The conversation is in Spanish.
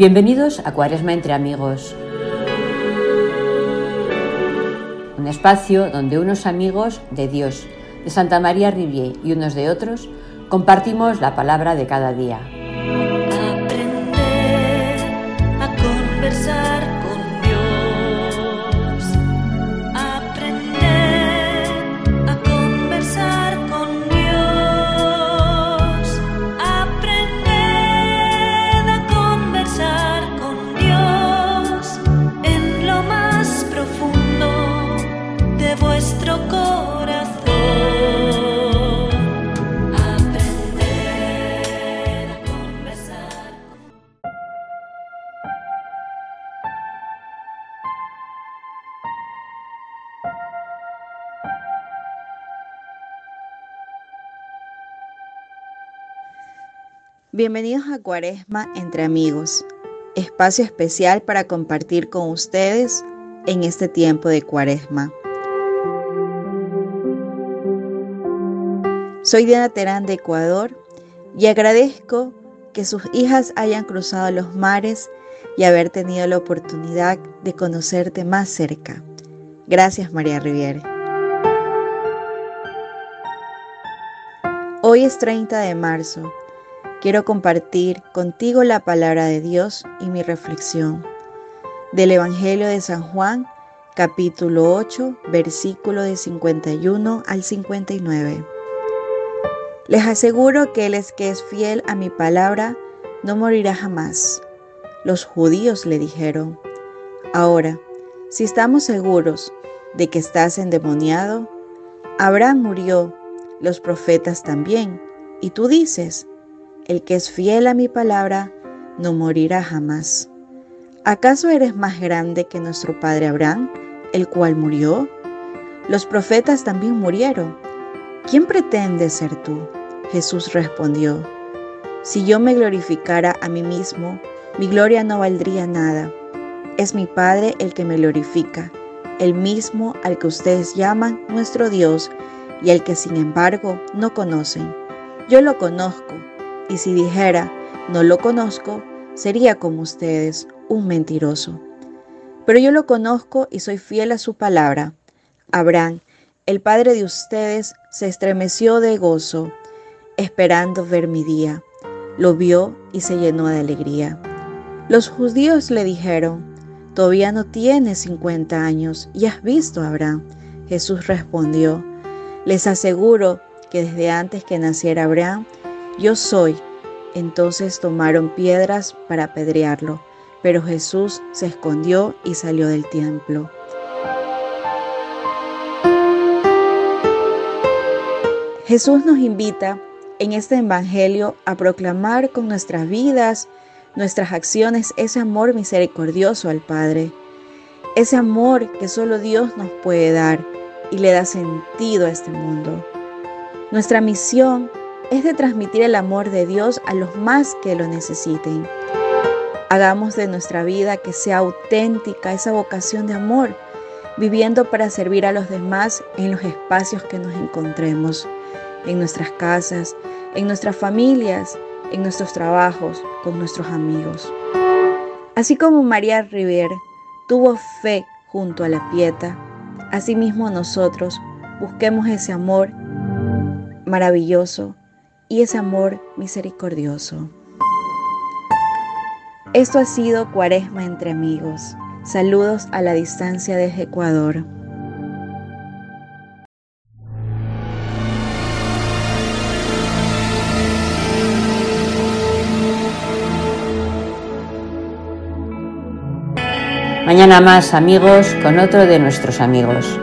Bienvenidos a Cuaresma entre amigos. Un espacio donde unos amigos de Dios, de Santa María Rivier y unos de otros compartimos la palabra de cada día. Bienvenidos a Cuaresma entre amigos, espacio especial para compartir con ustedes en este tiempo de Cuaresma. Soy Diana Terán de Ecuador y agradezco que sus hijas hayan cruzado los mares y haber tenido la oportunidad de conocerte más cerca. Gracias María Riviere. Hoy es 30 de marzo. Quiero compartir contigo la palabra de Dios y mi reflexión del Evangelio de San Juan, capítulo 8, versículo de 51 al 59. Les aseguro que el es que es fiel a mi palabra no morirá jamás. Los judíos le dijeron, ahora, si estamos seguros de que estás endemoniado, Abraham murió, los profetas también, y tú dices, el que es fiel a mi palabra no morirá jamás. ¿Acaso eres más grande que nuestro padre Abraham, el cual murió? Los profetas también murieron. ¿Quién pretende ser tú? Jesús respondió, Si yo me glorificara a mí mismo, mi gloria no valdría nada. Es mi Padre el que me glorifica, el mismo al que ustedes llaman nuestro Dios y al que sin embargo no conocen. Yo lo conozco, y si dijera, no lo conozco, sería como ustedes, un mentiroso. Pero yo lo conozco y soy fiel a su palabra. Abraham, el padre de ustedes, se estremeció de gozo, esperando ver mi día. Lo vio y se llenó de alegría. Los judíos le dijeron, todavía no tienes 50 años y has visto a Abraham. Jesús respondió, les aseguro que desde antes que naciera Abraham, yo soy. Entonces tomaron piedras para apedrearlo, pero Jesús se escondió y salió del templo. Jesús nos invita en este Evangelio a proclamar con nuestras vidas, nuestras acciones, ese amor misericordioso al Padre, ese amor que solo Dios nos puede dar y le da sentido a este mundo. Nuestra misión es de transmitir el amor de Dios a los más que lo necesiten. Hagamos de nuestra vida que sea auténtica esa vocación de amor, viviendo para servir a los demás en los espacios que nos encontremos, en nuestras casas, en nuestras familias, en nuestros trabajos, con nuestros amigos. Así como María Rivière tuvo fe junto a la pieta, asimismo nosotros busquemos ese amor maravilloso y ese amor misericordioso. Esto ha sido Cuaresma entre amigos. Saludos a la distancia desde Ecuador. Mañana más amigos con otro de nuestros amigos.